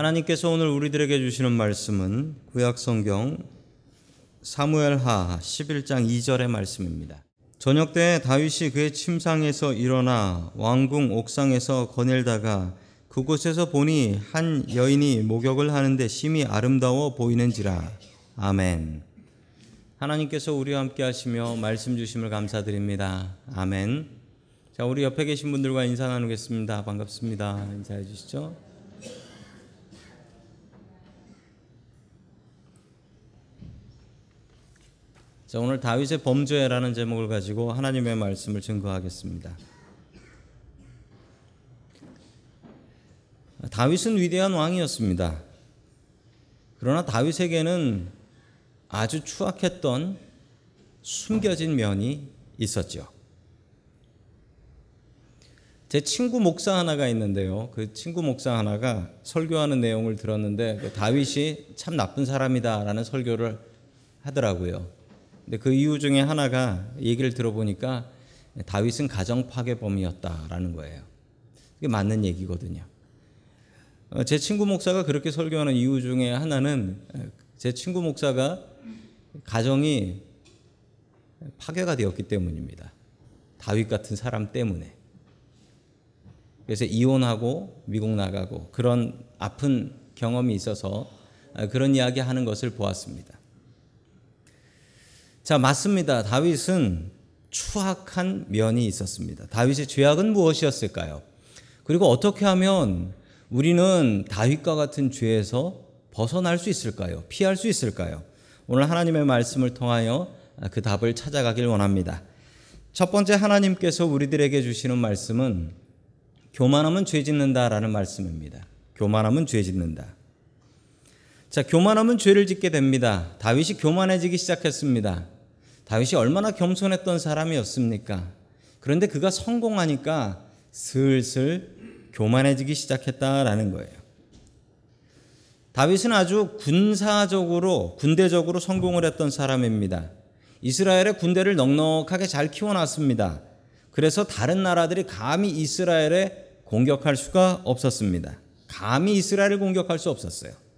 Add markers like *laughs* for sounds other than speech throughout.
하나님께서 오늘 우리들에게 주시는 말씀은 구약 성경 사무엘하 11장 2절의 말씀입니다. 저녁 때 다윗이 그의 침상에서 일어나 왕궁 옥상에서 거닐다가 그곳에서 보니 한 여인이 목욕을 하는데 심히 아름다워 보이는지라. 아멘. 하나님께서 우리와 함께 하시며 말씀 주심을 감사드립니다. 아멘. 자, 우리 옆에 계신 분들과 인사 나누겠습니다. 반갑습니다. 인사해 주시죠. 자, 오늘 다윗의 범죄라는 제목을 가지고 하나님의 말씀을 증거하겠습니다. 다윗은 위대한 왕이었습니다. 그러나 다윗에게는 아주 추악했던 숨겨진 면이 있었죠. 제 친구 목사 하나가 있는데요. 그 친구 목사 하나가 설교하는 내용을 들었는데 그 다윗이 참 나쁜 사람이다라는 설교를 하더라고요. 근데 그 이유 중에 하나가 얘기를 들어보니까 다윗은 가정 파괴범이었다라는 거예요. 이게 맞는 얘기거든요. 어, 제 친구 목사가 그렇게 설교하는 이유 중에 하나는 제 친구 목사가 가정이 파괴가 되었기 때문입니다. 다윗 같은 사람 때문에. 그래서 이혼하고 미국 나가고 그런 아픈 경험이 있어서 그런 이야기 하는 것을 보았습니다. 자, 맞습니다. 다윗은 추악한 면이 있었습니다. 다윗의 죄악은 무엇이었을까요? 그리고 어떻게 하면 우리는 다윗과 같은 죄에서 벗어날 수 있을까요? 피할 수 있을까요? 오늘 하나님의 말씀을 통하여 그 답을 찾아가길 원합니다. 첫 번째 하나님께서 우리들에게 주시는 말씀은 교만하면 죄 짓는다라는 말씀입니다. 교만하면 죄 짓는다. 자, 교만하면 죄를 짓게 됩니다. 다윗이 교만해지기 시작했습니다. 다윗이 얼마나 겸손했던 사람이었습니까? 그런데 그가 성공하니까 슬슬 교만해지기 시작했다라는 거예요. 다윗은 아주 군사적으로 군대적으로 성공을 했던 사람입니다. 이스라엘의 군대를 넉넉하게 잘 키워놨습니다. 그래서 다른 나라들이 감히 이스라엘에 공격할 수가 없었습니다. 감히 이스라엘을 공격할 수 없었어요.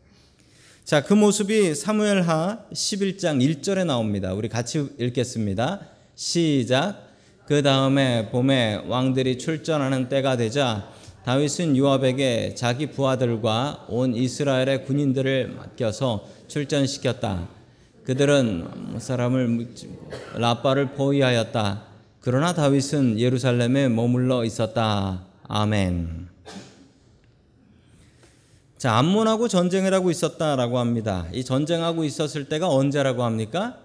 자, 그 모습이 사무엘하 11장 1절에 나옵니다. 우리 같이 읽겠습니다. 시작. 그 다음에 봄에 왕들이 출전하는 때가 되자 다윗은 요압에게 자기 부하들과 온 이스라엘의 군인들을 맡겨서 출전시켰다. 그들은 사람을 라빠를 포위하였다. 그러나 다윗은 예루살렘에 머물러 있었다. 아멘. 자, 암몬하고 전쟁을 하고 있었다라고 합니다. 이 전쟁하고 있었을 때가 언제라고 합니까?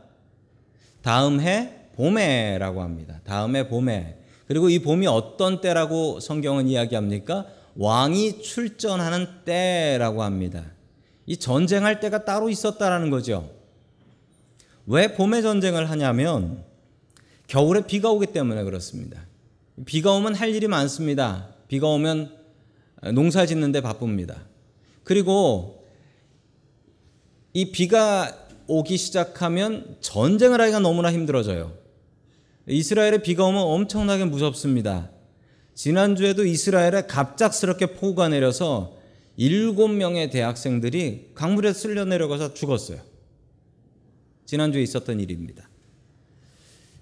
다음 해 봄에라고 합니다. 다음 해 봄에. 그리고 이 봄이 어떤 때라고 성경은 이야기합니까? 왕이 출전하는 때라고 합니다. 이 전쟁할 때가 따로 있었다라는 거죠. 왜 봄에 전쟁을 하냐면 겨울에 비가 오기 때문에 그렇습니다. 비가 오면 할 일이 많습니다. 비가 오면 농사 짓는데 바쁩니다. 그리고 이 비가 오기 시작하면 전쟁을 하기가 너무나 힘들어져요. 이스라엘에 비가 오면 엄청나게 무섭습니다. 지난주에도 이스라엘에 갑작스럽게 폭우가 내려서 일곱 명의 대학생들이 강물에 쓸려 내려가서 죽었어요. 지난주에 있었던 일입니다.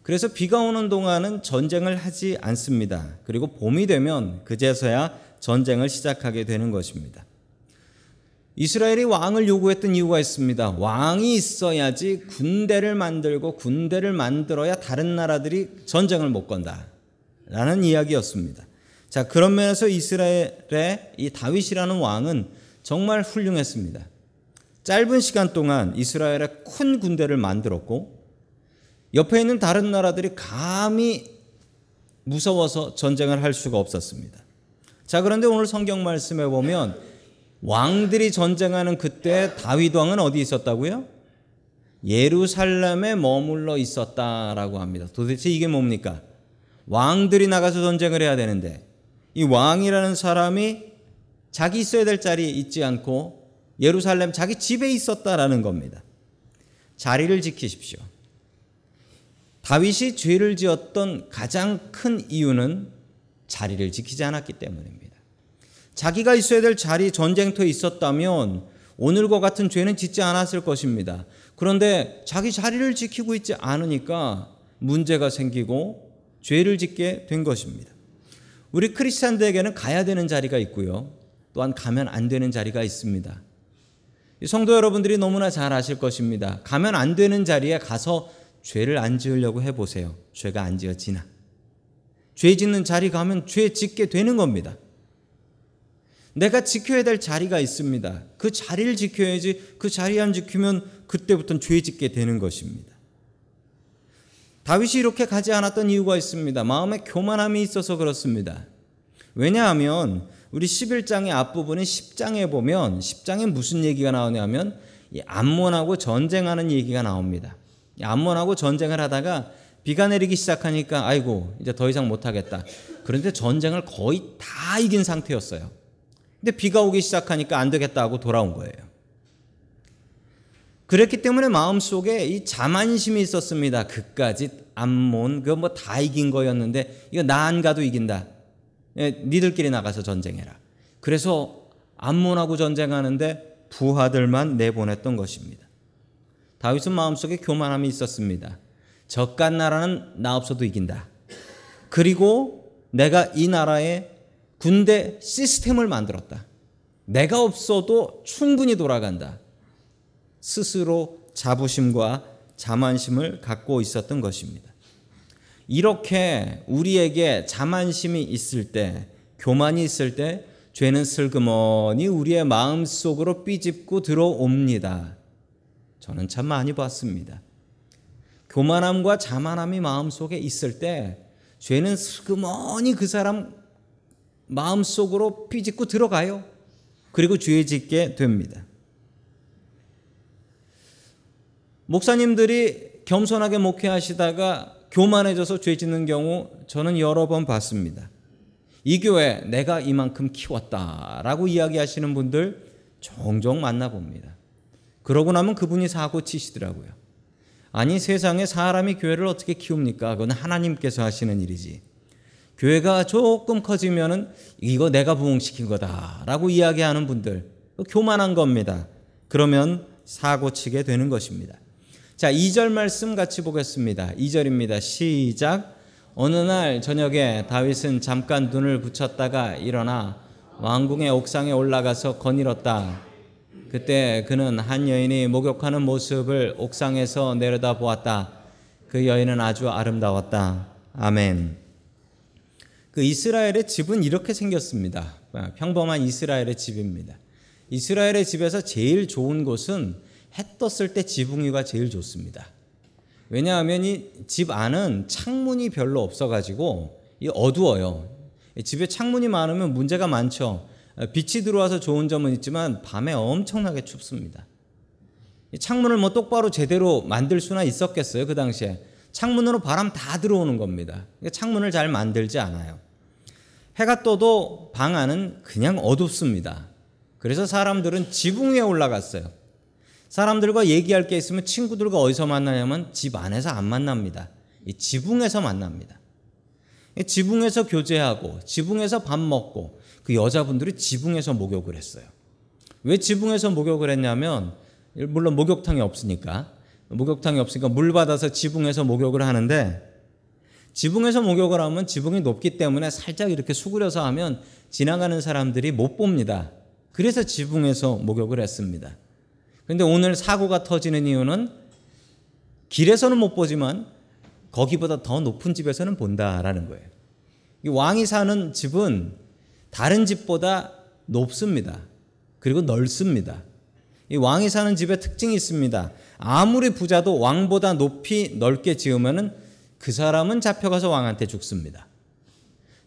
그래서 비가 오는 동안은 전쟁을 하지 않습니다. 그리고 봄이 되면 그제서야 전쟁을 시작하게 되는 것입니다. 이스라엘이 왕을 요구했던 이유가 있습니다. 왕이 있어야지 군대를 만들고 군대를 만들어야 다른 나라들이 전쟁을 못 건다. 라는 이야기였습니다. 자, 그런 면에서 이스라엘의 이 다윗이라는 왕은 정말 훌륭했습니다. 짧은 시간 동안 이스라엘의 큰 군대를 만들었고 옆에 있는 다른 나라들이 감히 무서워서 전쟁을 할 수가 없었습니다. 자, 그런데 오늘 성경 말씀에 보면 왕들이 전쟁하는 그때 다윗 왕은 어디 있었다고요? 예루살렘에 머물러 있었다라고 합니다. 도대체 이게 뭡니까? 왕들이 나가서 전쟁을 해야 되는데 이 왕이라는 사람이 자기 있어야 될 자리에 있지 않고 예루살렘 자기 집에 있었다라는 겁니다. 자리를 지키십시오. 다윗이 죄를 지었던 가장 큰 이유는 자리를 지키지 않았기 때문입니다. 자기가 있어야 될 자리 전쟁터에 있었다면 오늘과 같은 죄는 짓지 않았을 것입니다. 그런데 자기 자리를 지키고 있지 않으니까 문제가 생기고 죄를 짓게 된 것입니다. 우리 크리스찬들에게는 가야 되는 자리가 있고요. 또한 가면 안 되는 자리가 있습니다. 성도 여러분들이 너무나 잘 아실 것입니다. 가면 안 되는 자리에 가서 죄를 안 지으려고 해보세요. 죄가 안 지어지나. 죄 짓는 자리 가면 죄 짓게 되는 겁니다. 내가 지켜야 될 자리가 있습니다. 그 자리를 지켜야지 그 자리 안 지키면 그때부터는 죄 짓게 되는 것입니다. 다윗이 이렇게 가지 않았던 이유가 있습니다. 마음에 교만함이 있어서 그렇습니다. 왜냐하면 우리 11장의 앞부분인 10장에 보면 10장에 무슨 얘기가 나오냐면 이 암몬하고 전쟁하는 얘기가 나옵니다. 암몬하고 전쟁을 하다가 비가 내리기 시작하니까 아이고 이제 더 이상 못 하겠다. 그런데 전쟁을 거의 다 이긴 상태였어요. 근데 비가 오기 시작하니까 안 되겠다 하고 돌아온 거예요. 그랬기 때문에 마음속에 이 자만심이 있었습니다. 그까지 암몬 그거 뭐 다 이긴 거였는데 이거 나 안 가도 이긴다. 예, 니들끼리 나가서 전쟁해라. 그래서 암몬하고 전쟁하는데 부하들만 내보냈던 것입니다. 다윗은 마음속에 교만함이 있었습니다. 적간 나라는 나 없어도 이긴다. 그리고 내가 이 나라에 군대 시스템을 만들었다. 내가 없어도 충분히 돌아간다. 스스로 자부심과 자만심을 갖고 있었던 것입니다. 이렇게 우리에게 자만심이 있을 때, 교만이 있을 때, 죄는 슬그머니 우리의 마음 속으로 삐집고 들어옵니다. 저는 참 많이 봤습니다. 교만함과 자만함이 마음 속에 있을 때, 죄는 슬그머니 그 사람 마음 속으로 삐집고 들어가요. 그리고 죄 짓게 됩니다. 목사님들이 겸손하게 목회하시다가 교만해져서 죄 짓는 경우 저는 여러 번 봤습니다. 이 교회 내가 이만큼 키웠다라고 이야기하시는 분들 종종 만나봅니다. 그러고 나면 그분이 사고 치시더라고요. 아니 세상에 사람이 교회를 어떻게 키웁니까? 그건 하나님께서 하시는 일이지. 교회가 조금 커지면은 이거 내가 부흥시킨 거다라고 이야기하는 분들 교만한 겁니다. 그러면 사고 치게 되는 것입니다. 자, 2절 말씀 같이 보겠습니다. 2절입니다. 시작. 어느 날 저녁에 다윗은 잠깐 눈을 붙였다가 일어나 왕궁의 옥상에 올라가서 거닐었다. 그때 그는 한 여인이 목욕하는 모습을 옥상에서 내려다 보았다. 그 여인은 아주 아름다웠다. 아멘. 그 이스라엘의 집은 이렇게 생겼습니다. 평범한 이스라엘의 집입니다. 이스라엘의 집에서 제일 좋은 곳은 해 떴을 때 지붕 위가 제일 좋습니다. 왜냐하면 이 집 안은 창문이 별로 없어가지고 어두워요. 집에 창문이 많으면 문제가 많죠. 빛이 들어와서 좋은 점은 있지만 밤에 엄청나게 춥습니다. 창문을 뭐 똑바로 제대로 만들 수나 있었겠어요 그 당시에 창문으로 바람 다 들어오는 겁니다. 창문을 잘 만들지 않아요. 해가 떠도 방 안은 그냥 어둡습니다. 그래서 사람들은 지붕 위에 올라갔어요. 사람들과 얘기할 게 있으면 친구들과 어디서 만나냐면 집 안에서 안 만납니다. 이 지붕에서 만납니다. 지붕에서 교제하고 지붕에서 밥 먹고 그 여자분들이 지붕에서 목욕을 했어요. 왜 지붕에서 목욕을 했냐면 물론 목욕탕이 없으니까 목욕탕이 없으니까 물 받아서 지붕에서 목욕을 하는데 지붕에서 목욕을 하면 지붕이 높기 때문에 살짝 이렇게 수그려서 하면 지나가는 사람들이 못 봅니다. 그래서 지붕에서 목욕을 했습니다. 그런데 오늘 사고가 터지는 이유는 길에서는 못 보지만 거기보다 더 높은 집에서는 본다라는 거예요. 이 왕이 사는 집은 다른 집보다 높습니다. 그리고 넓습니다. 이 왕이 사는 집의 특징이 있습니다. 아무리 부자도 왕보다 높이 넓게 지으면은 그 사람은 잡혀가서 왕한테 죽습니다.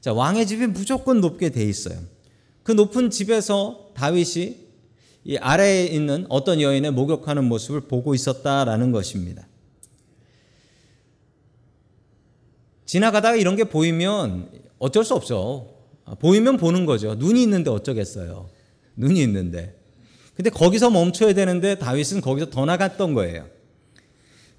자, 왕의 집이 무조건 높게 돼 있어요. 그 높은 집에서 다윗이 이 아래에 있는 어떤 여인의 목욕하는 모습을 보고 있었다라는 것입니다. 지나가다가 이런 게 보이면 어쩔 수 없죠. 보이면 보는 거죠. 눈이 있는데 어쩌겠어요. 눈이 있는데. 근데 거기서 멈춰야 되는데 다윗은 거기서 더 나갔던 거예요.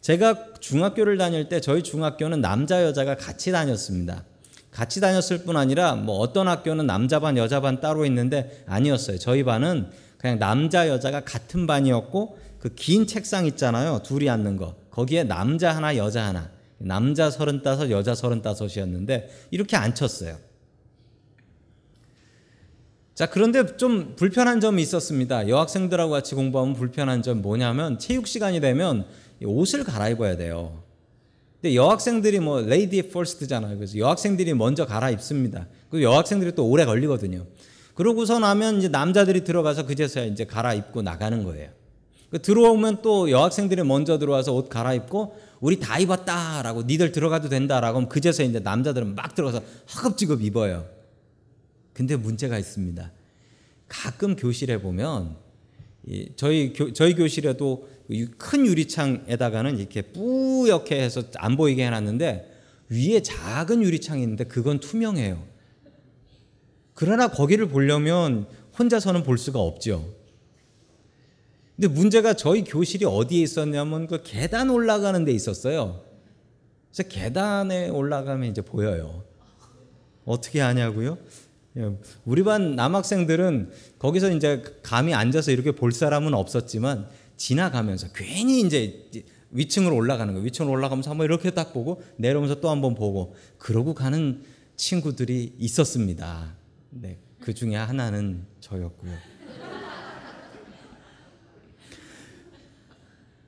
제가 중학교를 다닐 때 저희 중학교는 남자 여자가 같이 다녔습니다. 같이 다녔을 뿐 아니라 뭐 어떤 학교는 남자 반 여자 반 따로 있는데 아니었어요. 저희 반은 그냥 남자 여자가 같은 반이었고 그 긴 책상 있잖아요. 둘이 앉는 거. 거기에 남자 하나 여자 하나. 남자 서른다섯 여자 서른다섯이었는데 이렇게 앉혔어요. 자, 그런데 좀 불편한 점이 있었습니다. 여학생들하고 같이 공부하면 불편한 점 뭐냐면 체육 시간이 되면 옷을 갈아입어야 돼요. 근데 여학생들이 뭐 lady first잖아요. 그래서 여학생들이 먼저 갈아입습니다. 그 여학생들이 또 오래 걸리거든요. 그러고서 나면 이제 남자들이 들어가서 그제서야 이제 갈아입고 나가는 거예요. 그 들어오면 또 여학생들이 먼저 들어와서 옷 갈아입고 우리 다 입었다라고 니들 들어가도 된다라고 하면 그제서 이제 남자들은 막 들어가서 허겁지겁 입어요. 근데 문제가 있습니다. 가끔 교실에 보면 저희 교, 저희 교실에도 큰 유리창에다가는 이렇게 뿌옇게 해서 안 보이게 해놨는데 위에 작은 유리창이 있는데 그건 투명해요. 그러나 거기를 보려면 혼자서는 볼 수가 없죠. 근데 문제가 저희 교실이 어디에 있었냐면 그 계단 올라가는 데 있었어요. 그래서 계단에 올라가면 이제 보여요. 어떻게 하냐고요? 예, 우리 반 남학생들은 거기서 이제 감이 앉아서 이렇게 볼 사람은 없었지만 지나가면서 괜히 이제 위층으로 올라가는 거예요. 위층으로 올라가면서 한번 이렇게 딱 보고 내려오면서 또 한번 보고 그러고 가는 친구들이 있었습니다. 네, 그 중에 하나는 저였고요.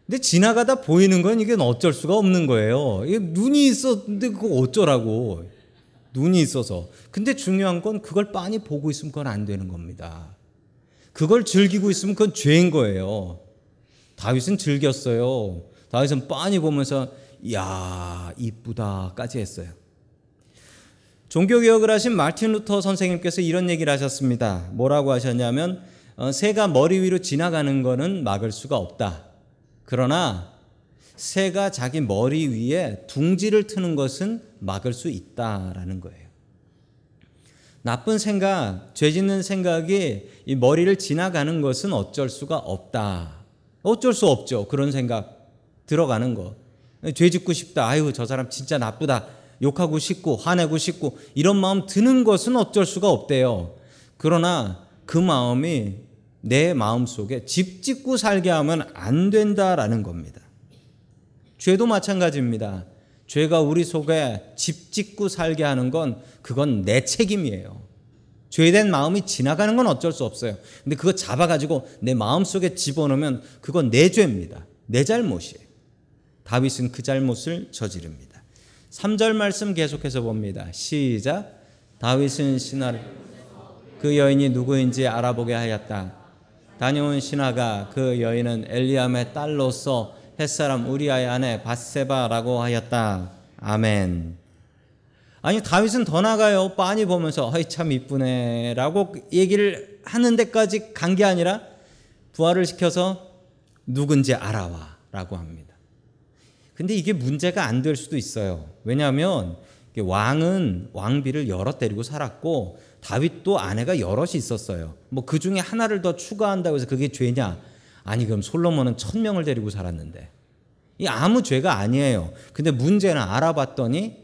근데 지나가다 보이는 건 이게 어쩔 수가 없는 거예요. 눈이 있었는데 그거 어쩌라고. 눈이 있어서. 근데 중요한 건 그걸 빤히 보고 있으면 그건 안 되는 겁니다. 그걸 즐기고 있으면 그건 죄인 거예요. 다윗은 즐겼어요. 다윗은 빤히 보면서 야 이쁘다까지 했어요. 종교개혁을 하신 마틴 루터 선생님께서 이런 얘기를 하셨습니다. 뭐라고 하셨냐면 어, 새가 머리 위로 지나가는 거는 막을 수가 없다. 그러나 새가 자기 머리 위에 둥지를 트는 것은 막을 수 있다라는 거예요. 나쁜 생각, 죄 짓는 생각이 이 머리를 지나가는 것은 어쩔 수가 없다. 어쩔 수 없죠. 그런 생각 들어가는 거. 죄 짓고 싶다. 아유, 저 사람 진짜 나쁘다. 욕하고 싶고, 화내고 싶고, 이런 마음 드는 것은 어쩔 수가 없대요. 그러나 그 마음이 내 마음 속에 집 짓고 살게 하면 안 된다라는 겁니다. 죄도 마찬가지입니다. 죄가 우리 속에 집 짓고 살게 하는 건 그건 내 책임이에요. 죄된 마음이 지나가는 건 어쩔 수 없어요. 근데 그거 잡아가지고 내 마음 속에 집어넣으면 그건 내 죄입니다. 내 잘못이에요. 다윗은 그 잘못을 저지릅니다. 3절 말씀 계속해서 봅니다. 시작. 다윗은 신하를 그 여인이 누구인지 알아보게 하였다. 다녀온 신하가 그 여인은 엘리암의 딸로서 햇사람 우리아의 아내 바세바라고 하였다. 아멘. 아니 다윗은 더 나가요. 빤히 보면서 어이 참 이쁘네라고 얘기를 하는 데까지 간 게 아니라 부활을 시켜서 누군지 알아와라고 합니다. 근데 이게 문제가 안 될 수도 있어요. 왜냐하면 왕은 왕비를 여러 데리고 살았고 다윗도 아내가 여럿이 있었어요. 뭐 그 중에 하나를 더 추가한다고 해서 그게 죄냐? 아니 그럼 솔로몬은 천 명을 데리고 살았는데 이 아무 죄가 아니에요. 근데 문제는 알아봤더니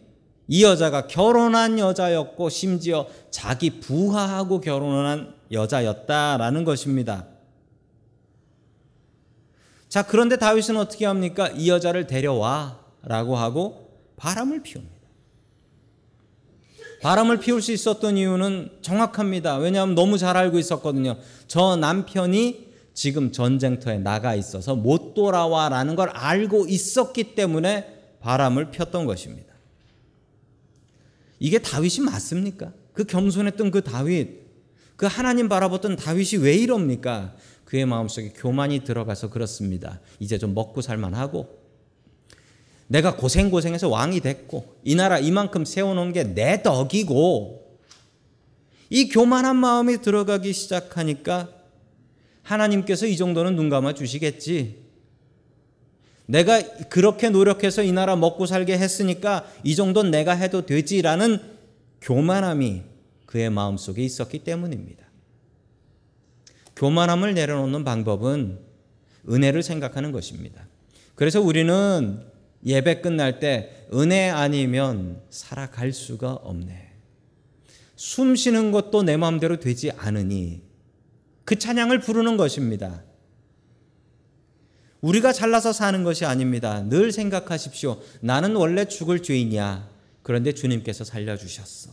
이 여자가 결혼한 여자였고 심지어 자기 부하하고 결혼한 여자였다라는 것입니다. 자, 그런데 다윗은 어떻게 합니까? 이 여자를 데려와 라고 하고 바람을 피웁니다. 바람을 피울 수 있었던 이유는 정확합니다. 왜냐하면 너무 잘 알고 있었거든요. 저 남편이 지금 전쟁터에 나가 있어서 못 돌아와라는 걸 알고 있었기 때문에 바람을 폈던 것입니다. 이게 다윗이 맞습니까? 그 겸손했던 그 다윗, 그 하나님 바라봤던 다윗이 왜 이럽니까? 그의 마음속에 교만이 들어가서 그렇습니다. 이제 좀 먹고 살만하고 내가 고생고생해서 왕이 됐고 이 나라 이만큼 세워놓은 게 내 덕이고 이 교만한 마음이 들어가기 시작하니까 하나님께서 이 정도는 눈 감아 주시겠지. 내가 그렇게 노력해서 이 나라 먹고 살게 했으니까 이 정도는 내가 해도 되지라는 교만함이 그의 마음속에 있었기 때문입니다. 교만함을 내려놓는 방법은 은혜를 생각하는 것입니다. 그래서 우리는 예배 끝날 때 은혜 아니면 살아갈 수가 없네. 숨 쉬는 것도 내 마음대로 되지 않으니 그 찬양을 부르는 것입니다. 우리가 잘나서 사는 것이 아닙니다. 늘 생각하십시오. 나는 원래 죽을 죄인이야. 그런데 주님께서 살려주셨어.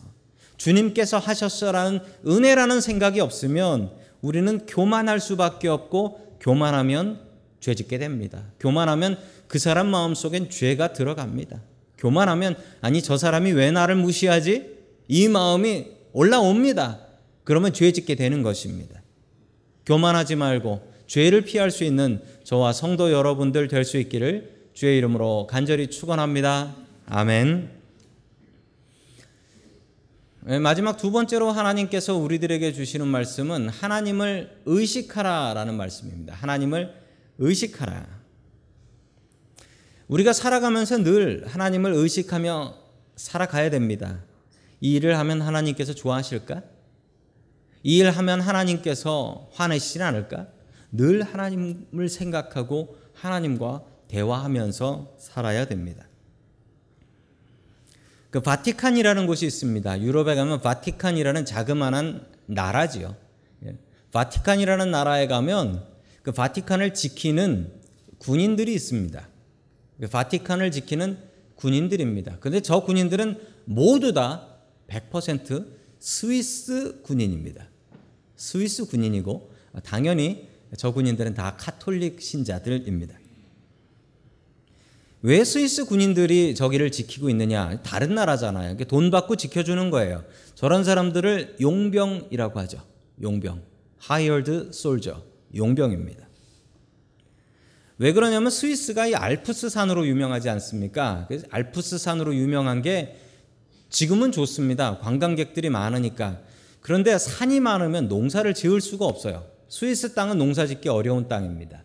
주님께서 하셨어라는 은혜라는 생각이 없으면 우리는 교만할 수밖에 없고 교만하면 죄 짓게 됩니다. 교만하면 그 사람 마음속엔 죄가 들어갑니다. 교만하면 아니 저 사람이 왜 나를 무시하지? 이 마음이 올라옵니다. 그러면 죄 짓게 되는 것입니다. 교만하지 말고 죄를 피할 수 있는 저와 성도 여러분들 될 수 있기를 주의 이름으로 간절히 축원합니다. 아멘. 네, 마지막 두 번째로 하나님께서 우리들에게 주시는 말씀은 하나님을 의식하라라는 말씀입니다. 하나님을 의식하라. 우리가 살아가면서 늘 하나님을 의식하며 살아가야 됩니다. 이 일을 하면 하나님께서 좋아하실까? 이 일을 하면 하나님께서 화내시진 않을까? 늘 하나님을 생각하고 하나님과 대화하면서 살아야 됩니다. 그 바티칸이라는 곳이 있습니다. 유럽에 가면 바티칸이라는 자그마한 나라지요. 예. 바티칸이라는 나라에 가면 그 바티칸을 지키는 군인들이 있습니다. 그 바티칸을 지키는 군인들입니다. 근데 저 군인들은 모두 다 100% 스위스 군인입니다. 스위스 군인이고 당연히 저 군인들은 다 카톨릭 신자들입니다. 왜 스위스 군인들이 저기를 지키고 있느냐? 다른 나라잖아요. 돈 받고 지켜주는 거예요. 저런 사람들을 용병이라고 하죠. 용병. hired soldier. 용병입니다. 왜 그러냐면 스위스가 이 알프스 산으로 유명하지 않습니까? 그래서 알프스 산으로 유명한 게 지금은 좋습니다. 관광객들이 많으니까. 그런데 산이 많으면 농사를 지을 수가 없어요. 스위스 땅은 농사 짓기 어려운 땅입니다.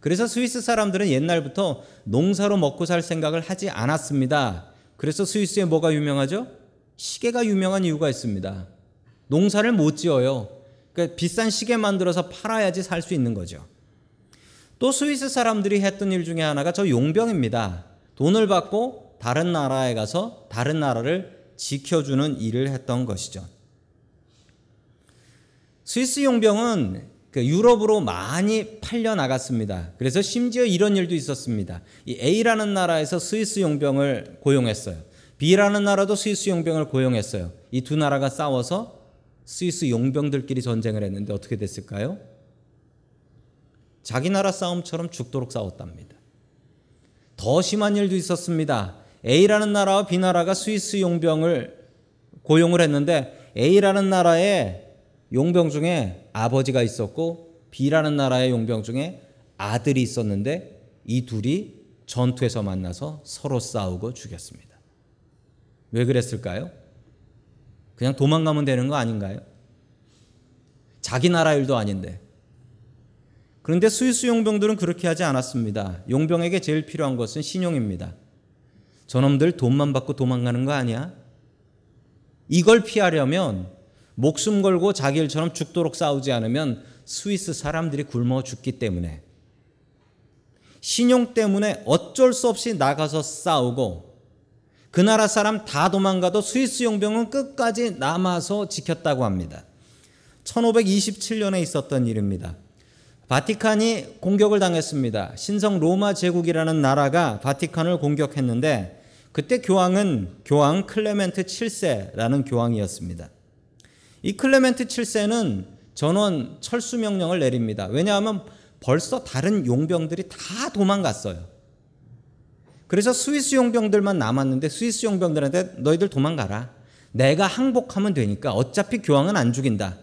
그래서 스위스 사람들은 옛날부터 농사로 먹고 살 생각을 하지 않았습니다. 그래서 스위스에 뭐가 유명하죠? 시계가 유명한 이유가 있습니다. 농사를 못 지어요. 그러니까 비싼 시계 만들어서 팔아야지 살 수 있는 거죠. 또 스위스 사람들이 했던 일 중에 하나가 저 용병입니다. 돈을 받고 다른 나라에 가서 다른 나라를 지켜주는 일을 했던 것이죠. 스위스 용병은 그 유럽으로 많이 팔려 나갔습니다. 그래서 심지어 이런 일도 있었습니다. 이 A라는 나라에서 스위스 용병을 고용했어요. B라는 나라도 스위스 용병을 고용했어요. 이 두 나라가 싸워서 스위스 용병들끼리 전쟁을 했는데 어떻게 됐을까요? 자기 나라 싸움처럼 죽도록 싸웠답니다. 더 심한 일도 있었습니다. A라는 나라와 B 나라가 스위스 용병을 고용을 했는데 A라는 나라에 용병 중에 아버지가 있었고 B라는 나라의 용병 중에 아들이 있었는데 이 둘이 전투에서 만나서 서로 싸우고 죽였습니다. 왜 그랬을까요? 그냥 도망가면 되는 거 아닌가요? 자기 나라 일도 아닌데. 그런데 스위스 용병들은 그렇게 하지 않았습니다. 용병에게 제일 필요한 것은 신용입니다. 저놈들 돈만 받고 도망가는 거 아니야? 이걸 피하려면 목숨 걸고 자기 일처럼 죽도록 싸우지 않으면 스위스 사람들이 굶어 죽기 때문에 신용 때문에 어쩔 수 없이 나가서 싸우고 그 나라 사람 다 도망가도 스위스 용병은 끝까지 남아서 지켰다고 합니다. 1527년에 있었던 일입니다. 바티칸이 공격을 당했습니다. 신성 로마 제국이라는 나라가 바티칸을 공격했는데 그때 교황은 교황 클레멘트 7세라는 교황이었습니다. 이 클레멘트 7세는 전원 철수 명령을 내립니다. 왜냐하면 벌써 다른 용병들이 다 도망갔어요. 그래서 스위스 용병들만 남았는데 스위스 용병들한테 너희들 도망가라. 내가 항복하면 되니까 어차피 교황은 안 죽인다.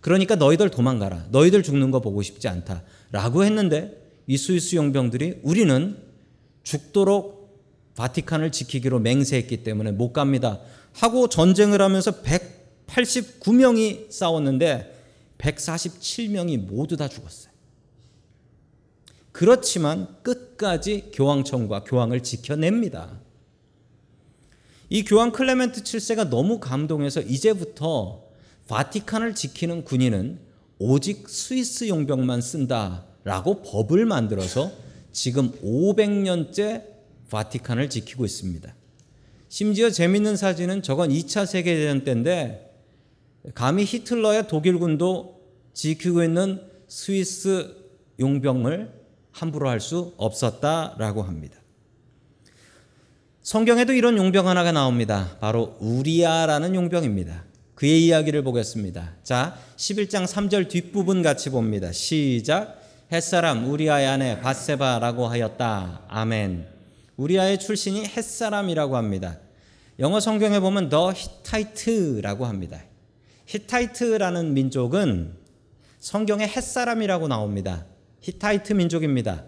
그러니까 너희들 도망가라. 너희들 죽는 거 보고 싶지 않다. 라고 했는데 이 스위스 용병들이 우리는 죽도록 바티칸을 지키기로 맹세했기 때문에 못 갑니다. 하고 전쟁을 하면서 189명이 싸웠는데 147명이 모두 다 죽었어요. 그렇지만 끝까지 교황청과 교황을 지켜냅니다. 이 교황 클레멘트 7세가 너무 감동해서 이제부터 바티칸을 지키는 군인은 오직 스위스 용병만 쓴다라고 법을 만들어서 지금 500년째 바티칸을 지키고 있습니다. 심지어 재밌는 사진은 저건 2차 세계대전 때인데 감히 히틀러의 독일군도 지키고 있는 스위스 용병을 함부로 할 수 없었다라고 합니다. 성경에도 이런 용병 하나가 나옵니다. 바로 우리아라는 용병입니다. 그의 이야기를 보겠습니다. 자, 11장 3절 뒷부분 같이 봅니다. 시작. 헷사람 우리아의 아내 밧세바라고 하였다. 아멘. 우리아의 출신이 헷사람이라고 합니다. 영어 성경에 보면 the Hittite라고 합니다. 히타이트라는 민족은 성경에 헷사람이라고 나옵니다. 히타이트 민족입니다.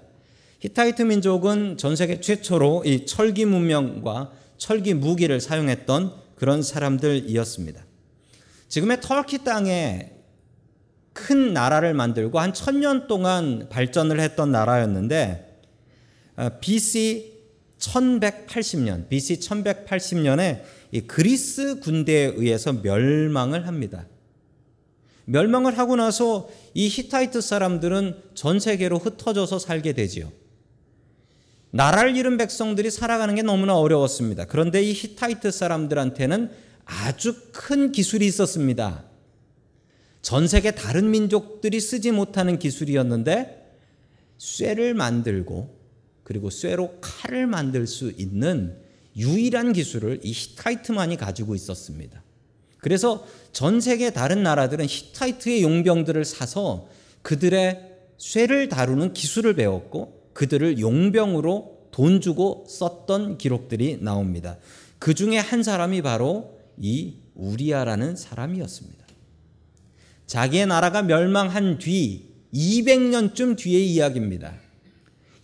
히타이트 민족은 전 세계 최초로 이 철기 문명과 철기 무기를 사용했던 그런 사람들이었습니다. 지금의 터키 땅에 큰 나라를 만들고 한 천년 동안 발전을 했던 나라였는데 BC 1180년, BC 1180년에 그리스 군대에 의해서 멸망을 합니다. 멸망을 하고 나서 이 히타이트 사람들은 전 세계로 흩어져서 살게 되지요. 나라를 잃은 백성들이 살아가는 게 너무나 어려웠습니다. 그런데 이 히타이트 사람들한테는 아주 큰 기술이 있었습니다. 전 세계 다른 민족들이 쓰지 못하는 기술이었는데 쇠를 만들고 그리고 쇠로 칼을 만들 수 있는 유일한 기술을 이 히타이트만이 가지고 있었습니다. 그래서 전 세계 다른 나라들은 히타이트의 용병들을 사서 그들의 쇠를 다루는 기술을 배웠고 그들을 용병으로 돈 주고 썼던 기록들이 나옵니다. 그 중에 한 사람이 바로 이 우리아라는 사람이었습니다. 자기의 나라가 멸망한 뒤 200년쯤 뒤의 이야기입니다.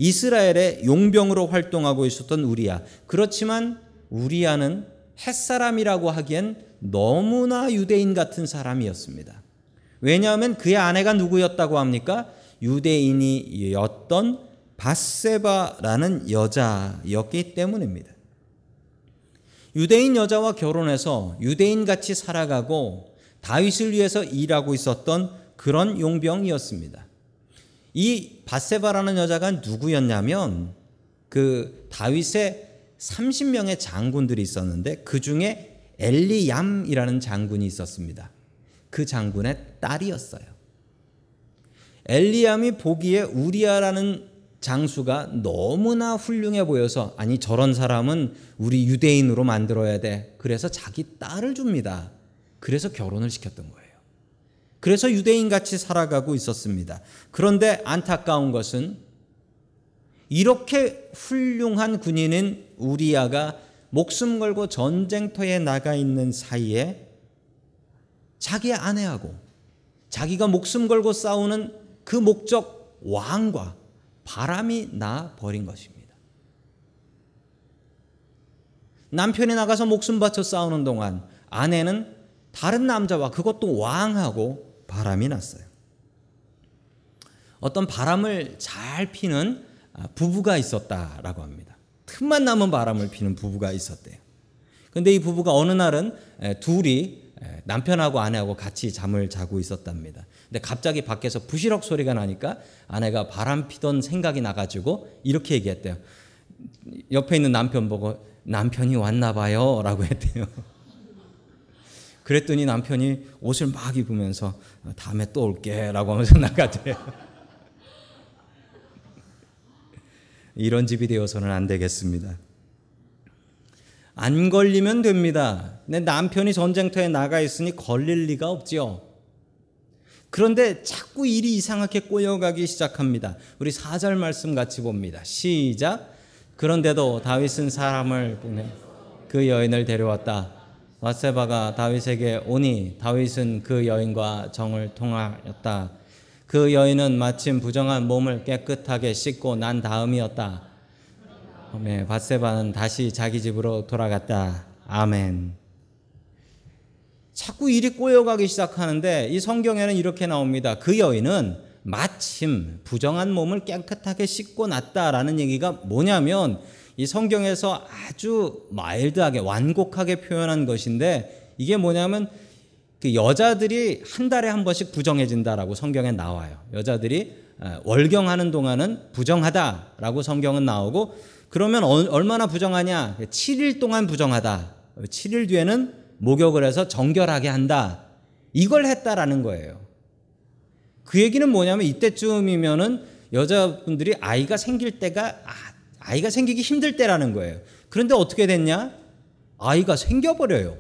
이스라엘의 용병으로 활동하고 있었던 우리야. 그렇지만 우리야는 햇사람이라고 하기엔 너무나 유대인 같은 사람이었습니다. 왜냐하면 그의 아내가 누구였다고 합니까? 유대인이었던 바세바라는 여자였기 때문입니다. 유대인 여자와 결혼해서 유대인 같이 살아가고 다윗을 위해서 일하고 있었던 그런 용병이었습니다. 이 바세바라는 여자가 누구였냐면 그 다윗의 30명의 장군들이 있었는데 그 중에 엘리얌이라는 장군이 있었습니다. 그 장군의 딸이었어요. 엘리암이 보기에 우리아라는 장수가 너무나 훌륭해 보여서 아니 저런 사람은 우리 유대인으로 만들어야 돼. 그래서 자기 딸을 줍니다. 그래서 결혼을 시켰던 거예요. 그래서 유대인 같이 살아가고 있었습니다. 그런데 안타까운 것은 이렇게 훌륭한 군인인 우리아가 목숨 걸고 전쟁터에 나가 있는 사이에 자기 아내하고 자기가 목숨 걸고 싸우는 그 목적 왕과 바람이 나 버린 것입니다. 남편이 나가서 목숨 바쳐 싸우는 동안 아내는 다른 남자와 그것도 왕하고 바람이 났어요. 어떤 바람을 잘 피는 부부가 있었다라고 합니다. 틈만 나면 바람을 피는 부부가 있었대요. 근데 이 부부가 어느 날은 둘이 남편하고 아내하고 같이 잠을 자고 있었답니다. 근데 갑자기 밖에서 부시럭 소리가 나니까 아내가 바람 피던 생각이 나가지고 이렇게 얘기했대요. 옆에 있는 남편 보고 남편이 왔나 봐요. 라고 했대요. *laughs* 그랬더니 남편이 옷을 막 입으면서 다음에 또 올게. 라고 하면서 *laughs* 나가대요. 이런 집이 되어서는 안 되겠습니다. 안 걸리면 됩니다. 내 남편이 전쟁터에 나가 있으니 걸릴 리가 없지요. 그런데 자꾸 일이 이상하게 꼬여가기 시작합니다. 우리 4절 말씀 같이 봅니다. 시작. 그런데도 다윗은 사람을 보내 그 여인을 데려왔다. 와세바가 다윗에게 오니 다윗은 그 여인과 정을 통하였다. 그 여인은 마침 부정한 몸을 깨끗하게 씻고 난 다음이었다. 네, 바세바는 다시 자기 집으로 돌아갔다. 아멘. 자꾸 일이 꼬여가기 시작하는데 이 성경에는 이렇게 나옵니다. 그 여인은 마침 부정한 몸을 깨끗하게 씻고 났다라는 얘기가 뭐냐면 이 성경에서 아주 마일드하게 완곡하게 표현한 것인데 이게 뭐냐면 그 여자들이 한 달에 한 번씩 부정해진다라고 성경에 나와요. 여자들이 월경하는 동안은 부정하다라고 성경은 나오고 그러면 어- 얼마나 부정하냐? 7일 동안 부정하다. 7일 뒤에는 목욕을 해서 정결하게 한다. 이걸 했다라는 거예요. 그 얘기는 뭐냐면 이때쯤이면은 여자분들이 아이가 생길 때가 아, 아이가 생기기 힘들 때라는 거예요. 그런데 어떻게 됐냐? 아이가 생겨버려요.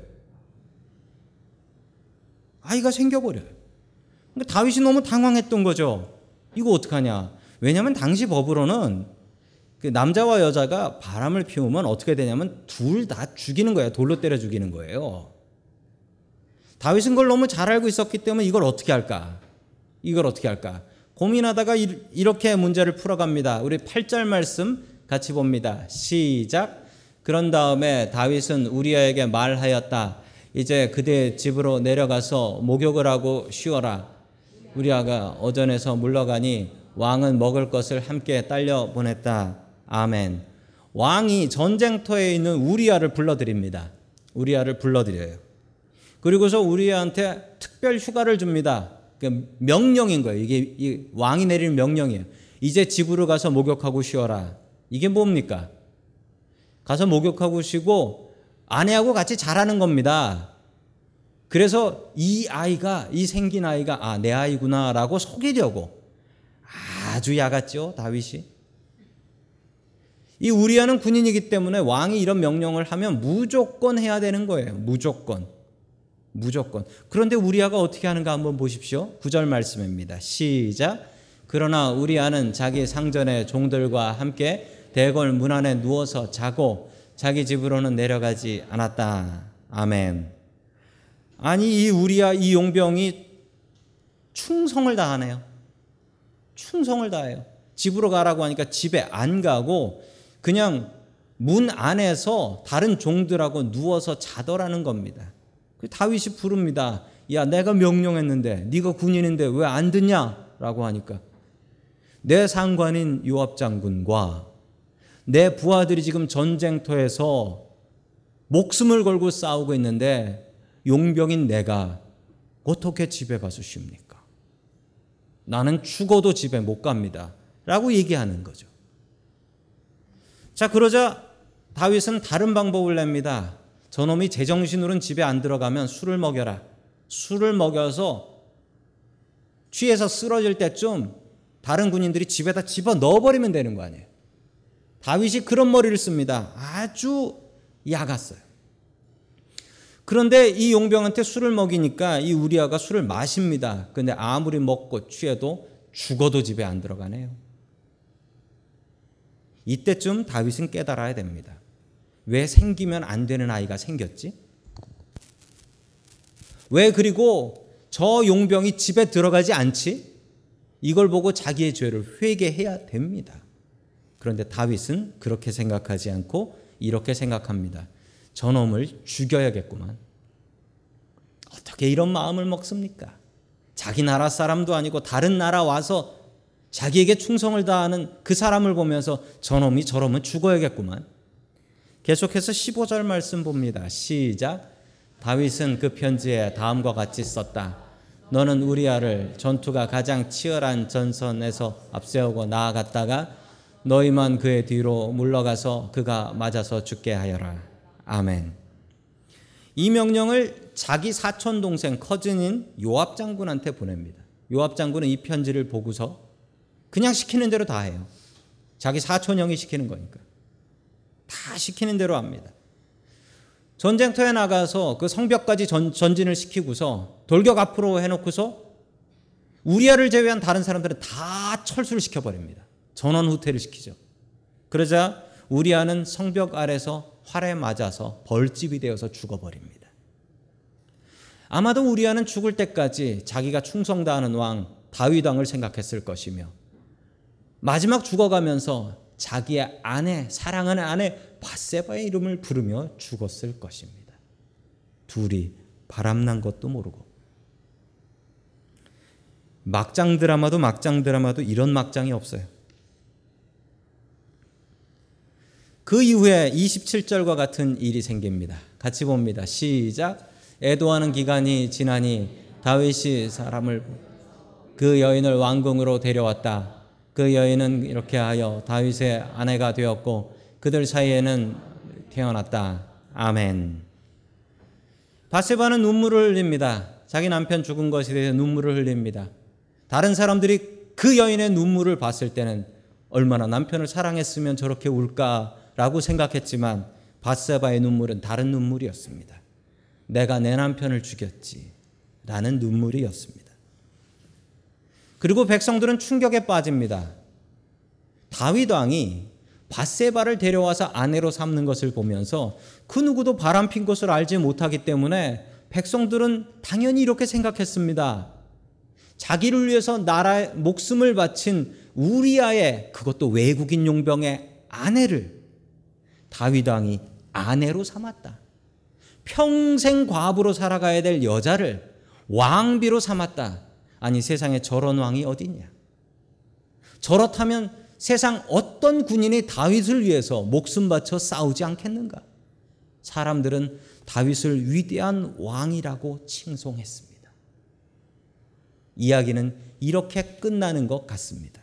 아이가 생겨버려요. 그러니까 다윗이 너무 당황했던 거죠. 이거 어떡하냐? 왜냐하면 당시 법으로는 그 남자와 여자가 바람을 피우면 어떻게 되냐면 둘 다 죽이는 거예요. 돌로 때려 죽이는 거예요. 다윗은 그걸 너무 잘 알고 있었기 때문에 이걸 어떻게 할까? 이걸 어떻게 할까? 고민하다가 이- 이렇게 문제를 풀어갑니다. 우리 8절 말씀 같이 봅니다. 시작. 그런 다음에 다윗은 우리아에게 말하였다. 이제 그대 집으로 내려가서 목욕을 하고 쉬어라. 우리아가 어전에서 물러가니 왕은 먹을 것을 함께 딸려 보냈다. 아멘. 왕이 전쟁터에 있는 우리아를 불러드립니다. 우리아를 불러드려요. 그리고서 우리한테 특별 휴가를 줍니다. 그 명령인 거예요. 이게 이 왕이 내리는 명령이에요. 이제 집으로 가서 목욕하고 쉬어라. 이게 뭡니까? 가서 목욕하고 쉬고 아내하고 같이 자라는 겁니다. 그래서 이 아이가 이 생긴 아이가 아 내 아이구나 라고 속이려고 아주 야갔죠 다윗이. 이 우리아는 군인이기 때문에 왕이 이런 명령을 하면 무조건 해야 되는 거예요. 무조건. 무조건. 그런데 우리아가 어떻게 하는가 한번 보십시오. 9절 말씀입니다. 시작. 그러나 우리아는 자기 상전의 종들과 함께 대궐 문 안에 누워서 자고 자기 집으로는 내려가지 않았다. 아멘. 아니 이 우리아 이 용병이 충성을 다하네요. 충성을 다해요. 집으로 가라고 하니까 집에 안 가고 그냥 문 안에서 다른 종들하고 누워서 자더라는 겁니다. 그 다윗이 부릅니다. 야, 내가 명령했는데 네가 군인인데 왜 안 듣냐라고 하니까 내 상관인 요압 장군과 내 부하들이 지금 전쟁터에서 목숨을 걸고 싸우고 있는데 용병인 내가 어떻게 집에 가서 쉽니까? 나는 죽어도 집에 못 갑니다. 라고 얘기하는 거죠. 자, 그러자 다윗은 다른 방법을 냅니다. 저놈이 제정신으로는 집에 안 들어가면 술을 먹여라. 술을 먹여서 취해서 쓰러질 때쯤 다른 군인들이 집에다 집어 넣어버리면 되는 거 아니에요. 다윗이 그런 머리를 씁니다. 아주 야갔어요. 그런데 이 용병한테 술을 먹이니까 이 우리아가 술을 마십니다. 근데 아무리 먹고 취해도 죽어도 집에 안 들어가네요. 이때쯤 다윗은 깨달아야 됩니다. 왜 생기면 안 되는 아이가 생겼지? 왜 그리고 저 용병이 집에 들어가지 않지? 이걸 보고 자기의 죄를 회개해야 됩니다. 그런데 다윗은 그렇게 생각하지 않고 이렇게 생각합니다. 저놈을 죽여야겠구만. 어떻게 이런 마음을 먹습니까? 자기 나라 사람도 아니고 다른 나라 와서 자기에게 충성을 다하는 그 사람을 보면서 저놈이 저러면 죽어야겠구만. 계속해서 15절 말씀 봅니다. 시작. 다윗은 그 편지에 다음과 같이 썼다. 너는 우리아를 전투가 가장 치열한 전선에서 앞세우고 나아갔다가 너희만 그의 뒤로 물러가서 그가 맞아서 죽게 하여라. 아멘. 이 명령을 자기 사촌 동생 커즌인 요압 장군한테 보냅니다. 요압 장군은 이 편지를 보고서 그냥 시키는 대로 다 해요. 자기 사촌 형이 시키는 거니까. 다 시키는 대로 합니다. 전쟁터에 나가서 그 성벽까지 전, 전진을 시키고서 돌격 앞으로 해놓고서 우리아를 제외한 다른 사람들은 다 철수를 시켜버립니다. 전원 후퇴를 시키죠. 그러자 우리아는 성벽 아래서 활에 맞아서 벌집이 되어서 죽어버립니다. 아마도 우리아는 죽을 때까지 자기가 충성 다하는 왕 다윗 왕을 생각했을 것이며 마지막 죽어가면서 자기의 아내 사랑하는 아내 바세바의 이름을 부르며 죽었을 것입니다. 둘이 바람난 것도 모르고 막장 드라마도 막장 드라마도 이런 막장이 없어요. 그 이후에 27절과 같은 일이 생깁니다. 같이 봅니다. 시작. 애도하는 기간이 지나니 다윗이 사람을 그 여인을 왕궁으로 데려왔다. 그 여인은 이렇게 하여 다윗의 아내가 되었고 그들 사이에는 태어났다. 아멘. 바세바는 눈물을 흘립니다. 자기 남편 죽은 것에 대해서 눈물을 흘립니다. 다른 사람들이 그 여인의 눈물을 봤을 때는 얼마나 남편을 사랑했으면 저렇게 울까 라고 생각했지만 바세바의 눈물은 다른 눈물이었습니다. 내가 내 남편을 죽였지. 라는 눈물이었습니다. 그리고 백성들은 충격에 빠집니다. 다윗 왕이 바세바를 데려와서 아내로 삼는 것을 보면서 그 누구도 바람핀 것을 알지 못하기 때문에 백성들은 당연히 이렇게 생각했습니다. 자기를 위해서 나라 목숨을 바친 우리아의 그것도 외국인 용병의 아내를 다윗 왕이 아내로 삼았다. 평생 과부로 살아가야 될 여자를 왕비로 삼았다. 아니 세상에 저런 왕이 어디냐? 저렇다면 세상 어떤 군인이 다윗을 위해서 목숨 바쳐 싸우지 않겠는가? 사람들은 다윗을 위대한 왕이라고 칭송했습니다. 이야기는 이렇게 끝나는 것 같습니다.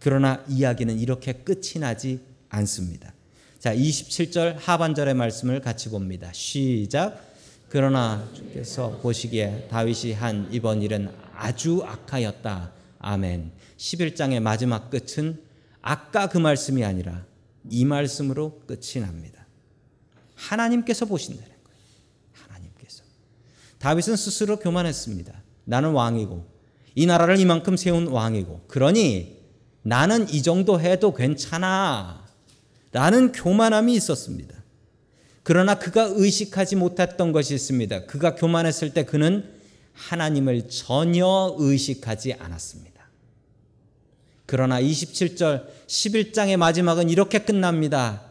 그러나 이야기는 이렇게 끝이 나지 않습니다. 자, 27절 하반절의 말씀을 같이 봅니다. 시작. 그러나 주께서 보시기에 다윗이 한 이번 일은 아주 악하였다. 아멘. 11장의 마지막 끝은 아까 그 말씀이 아니라 이 말씀으로 끝이 납니다. 하나님께서 보신다는 거예요. 하나님께서. 다윗은 스스로 교만했습니다. 나는 왕이고 이 나라를 이만큼 세운 왕이고 그러니 나는 이 정도 해도 괜찮아. 라는 교만함이 있었습니다. 그러나 그가 의식하지 못했던 것이 있습니다. 그가 교만했을 때 그는 하나님을 전혀 의식하지 않았습니다. 그러나 27절 11장의 마지막은 이렇게 끝납니다.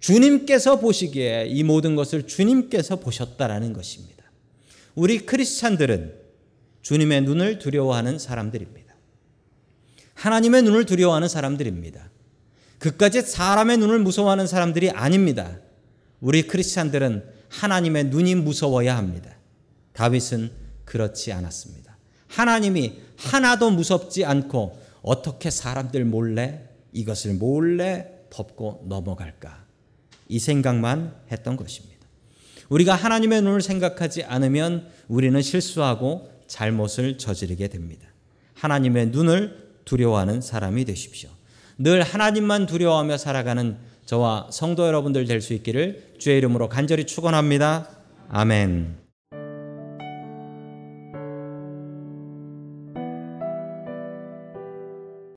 주님께서 보시기에 이 모든 것을 주님께서 보셨다라는 것입니다. 우리 크리스찬들은 주님의 눈을 두려워하는 사람들입니다. 하나님의 눈을 두려워하는 사람들입니다. 그까지 사람의 눈을 무서워하는 사람들이 아닙니다. 우리 크리스찬들은 하나님의 눈이 무서워야 합니다. 다윗은 그렇지 않았습니다. 하나님이 하나도 무섭지 않고 어떻게 사람들 몰래 이것을 몰래 덮고 넘어갈까? 이 생각만 했던 것입니다. 우리가 하나님의 눈을 생각하지 않으면 우리는 실수하고 잘못을 저지르게 됩니다. 하나님의 눈을 두려워하는 사람이 되십시오. 늘 하나님만 두려워하며 살아가는 저와 성도 여러분들 될 수 있기를 주의 이름으로 간절히 축원합니다. 아멘.